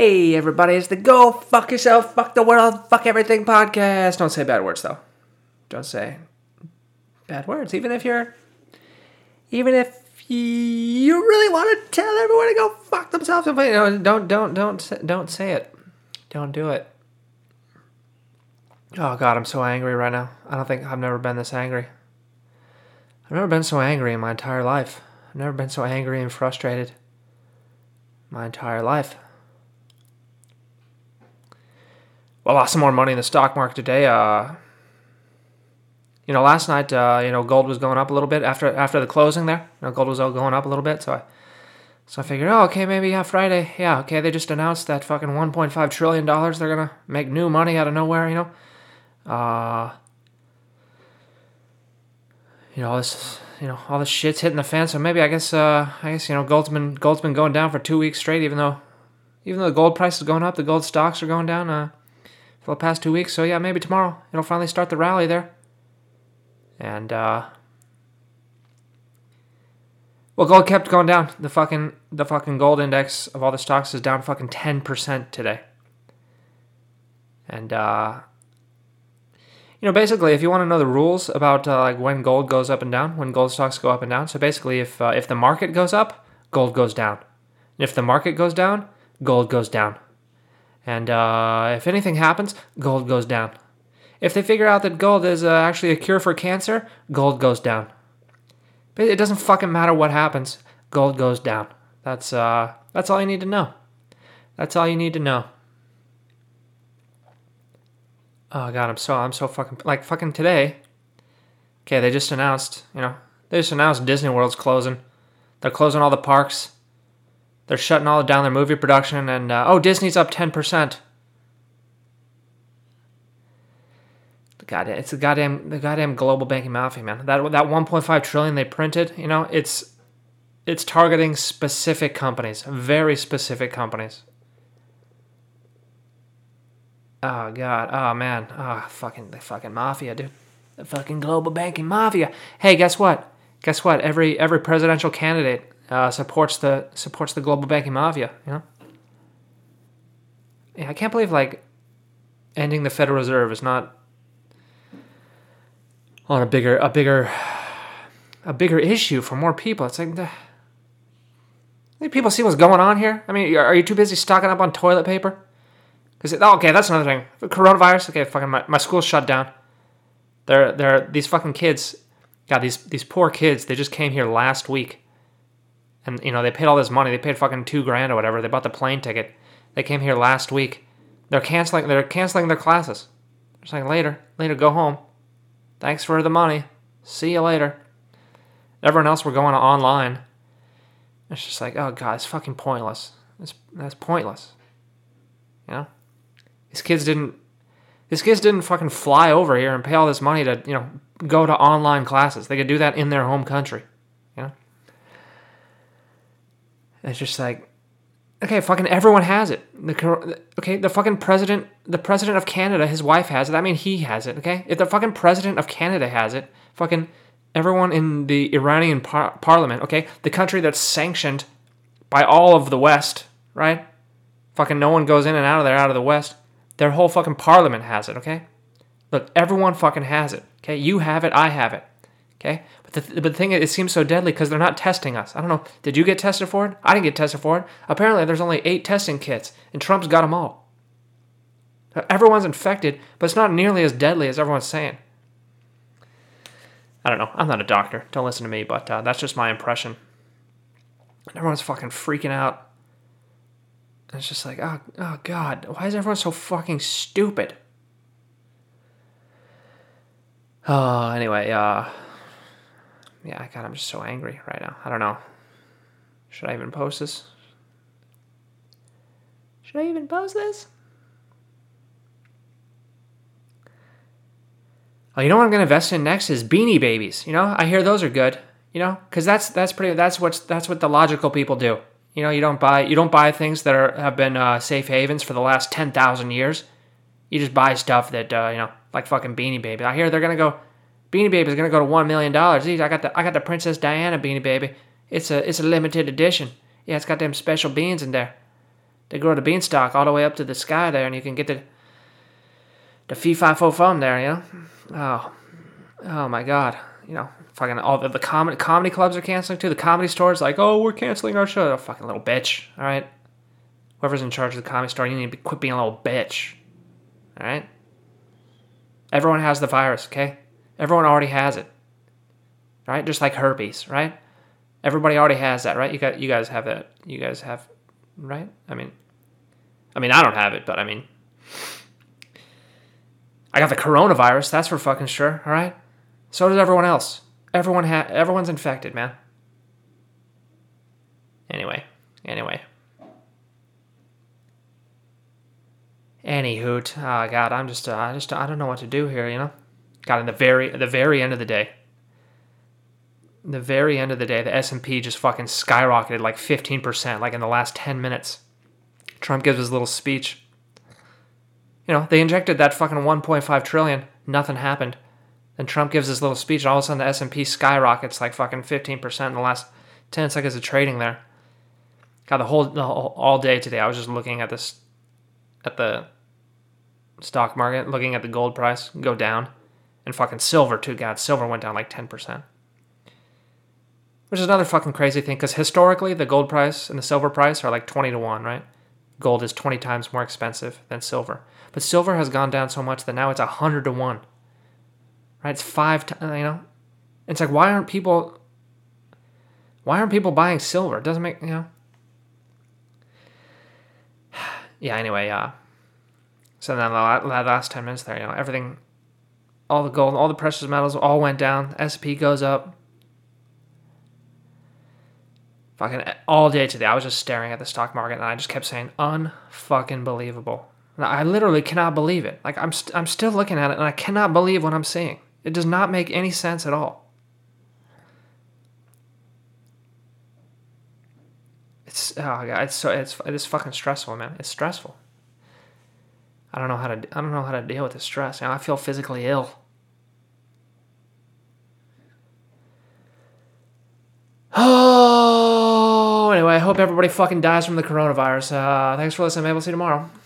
Hey, everybody, it's the Go Fuck Yourself, Fuck the World, Fuck Everything podcast. Don't say bad words, though. Don't say bad words, even if you're. Even if you really want to tell everyone to go fuck themselves, you know, don't, don't, don't, don't say it. Don't do it. Oh, God, I'm so angry right now. I don't think I've never been this angry. I've never been so angry in my entire life. I've never been so angry and frustrated my entire life. Well, I lost some more money in the stock market today. Uh, you know, last night, uh, you know, gold was going up a little bit after after the closing there. You know, gold was all going up a little bit, so I so I figured, oh, okay, maybe yeah, Friday, yeah, okay, they just announced that fucking 1.5 trillion dollars they're gonna make new money out of nowhere, you know. Uh, you know, this, you know, all this shit's hitting the fan. So maybe I guess, uh, I guess you know, gold's been gold's been going down for two weeks straight, even though, even though the gold price is going up, the gold stocks are going down. Uh, for the past two weeks. So yeah, maybe tomorrow it'll finally start the rally there. And uh well, gold kept going down. The fucking the fucking gold index of all the stocks is down fucking ten percent today. And uh you know, basically, if you want to know the rules about uh, like when gold goes up and down, when gold stocks go up and down, so basically, if uh, if the market goes up, gold goes down. And if the market goes down, gold goes down. And uh, if anything happens, gold goes down. If they figure out that gold is uh, actually a cure for cancer, gold goes down. But it doesn't fucking matter what happens. Gold goes down. That's uh, that's all you need to know. That's all you need to know. Oh god, I'm so I'm so fucking like fucking today. Okay, they just announced, you know, they just announced Disney World's closing. They're closing all the parks. They're shutting all down their movie production, and uh, oh, Disney's up ten percent. God, it's the goddamn the goddamn global banking mafia, man. That that 1.5 trillion they printed, you know, it's it's targeting specific companies, very specific companies. Oh god, oh man, oh fucking the fucking mafia, dude, the fucking global banking mafia. Hey, guess what? Guess what? Every every presidential candidate uh, supports the supports the global banking mafia. You know. Yeah, I can't believe like ending the Federal Reserve is not on a bigger a bigger a bigger issue for more people. It's like. The, people see what's going on here. I mean, are you too busy stocking up on toilet paper? Because oh, okay, that's another thing. The Coronavirus. Okay, fucking my, my school's shut down. They're they're these fucking kids. God, these these poor kids. They just came here last week and you know they paid all this money. They paid fucking two grand or whatever. They bought the plane ticket. They came here last week. They're canceling. They're canceling their classes. They're saying later, later, go home. Thanks for the money. See you later. Everyone else were going online. It's just like, oh god, it's fucking pointless. It's that's pointless. You know, these kids didn't. These kids didn't fucking fly over here and pay all this money to you know go to online classes. They could do that in their home country. And it's just like, okay, fucking everyone has it. The okay, the fucking president, the president of Canada, his wife has it. I mean, he has it. Okay, if the fucking president of Canada has it, fucking everyone in the Iranian par- parliament, okay, the country that's sanctioned by all of the West, right? Fucking no one goes in and out of there out of the West. Their whole fucking parliament has it. Okay, look, everyone fucking has it. Okay, you have it, I have it. Okay, but the, but the thing is, it seems so deadly because they're not testing us. I don't know. Did you get tested for it? I didn't get tested for it. Apparently, there's only eight testing kits, and Trump's got them all. Everyone's infected, but it's not nearly as deadly as everyone's saying. I don't know. I'm not a doctor. Don't listen to me, but uh, that's just my impression. Everyone's fucking freaking out. And it's just like, oh, oh God, why is everyone so fucking stupid? Oh, anyway, uh, yeah, God, I'm just so angry right now. I don't know. Should I even post this? Should I even post this? Oh, you know what I'm gonna invest in next is Beanie Babies. You know, I hear those are good. You know, because that's that's pretty. That's what's that's what the logical people do. You know, you don't buy you don't buy things that are have been uh, safe havens for the last ten thousand years. You just buy stuff that uh, you know, like fucking Beanie Baby. I hear they're gonna go Beanie Baby is gonna go to one million dollars. I got the I got the Princess Diana Beanie Baby. It's a it's a limited edition. Yeah, it's got them special beans in there. they grow the beanstalk all the way up to the sky there, and you can get the the fee fi fo fum there. You know, oh, oh my god, you know, fucking all the, the comedy comedy clubs are canceling too. The comedy stores like, oh, we're canceling our show. Oh, fucking little bitch. All right, whoever's in charge of the comedy store, you need to be, quit being a little bitch. All right. Everyone has the virus, okay? Everyone already has it. Right? Just like herpes, right? Everybody already has that, right? You got you guys have that. You guys have right? I mean I mean I don't have it, but I mean I got the coronavirus, that's for fucking sure, all right? So does everyone else. Everyone ha- everyone's infected, man. Anyway, anyway. Any hoot. Oh god, I'm just uh, I just I don't know what to do here, you know? Got in the very the very end of the day. The very end of the day, the S&P just fucking skyrocketed like 15% like in the last 10 minutes. Trump gives his little speech. You know, they injected that fucking 1.5 trillion, nothing happened. Then Trump gives his little speech, and all of a sudden the S&P skyrockets like fucking 15% in the last 10 seconds of trading there. Whole, the whole all day today, I was just looking at this at the stock market, looking at the gold price go down, and fucking silver too. God, silver went down like ten percent, which is another fucking crazy thing because historically the gold price and the silver price are like twenty to one, right? Gold is twenty times more expensive than silver, but silver has gone down so much that now it's hundred to one. Right? It's five. T- you know, it's like why aren't people? Why aren't people buying silver? It doesn't make you know yeah, anyway, uh, so then the last 10 minutes there, you know, everything, all the gold, all the precious metals all went down. SP goes up. Fucking all day today, I was just staring at the stock market and I just kept saying, unfucking believable. I literally cannot believe it. Like, I'm, st- I'm still looking at it and I cannot believe what I'm seeing. It does not make any sense at all. It's oh god, it's so it's it is fucking stressful, man. It's stressful. I don't know how to I don't know how to deal with the stress. I feel physically ill. Oh, anyway, I hope everybody fucking dies from the coronavirus. Uh, thanks for listening. Maybe we'll see you tomorrow.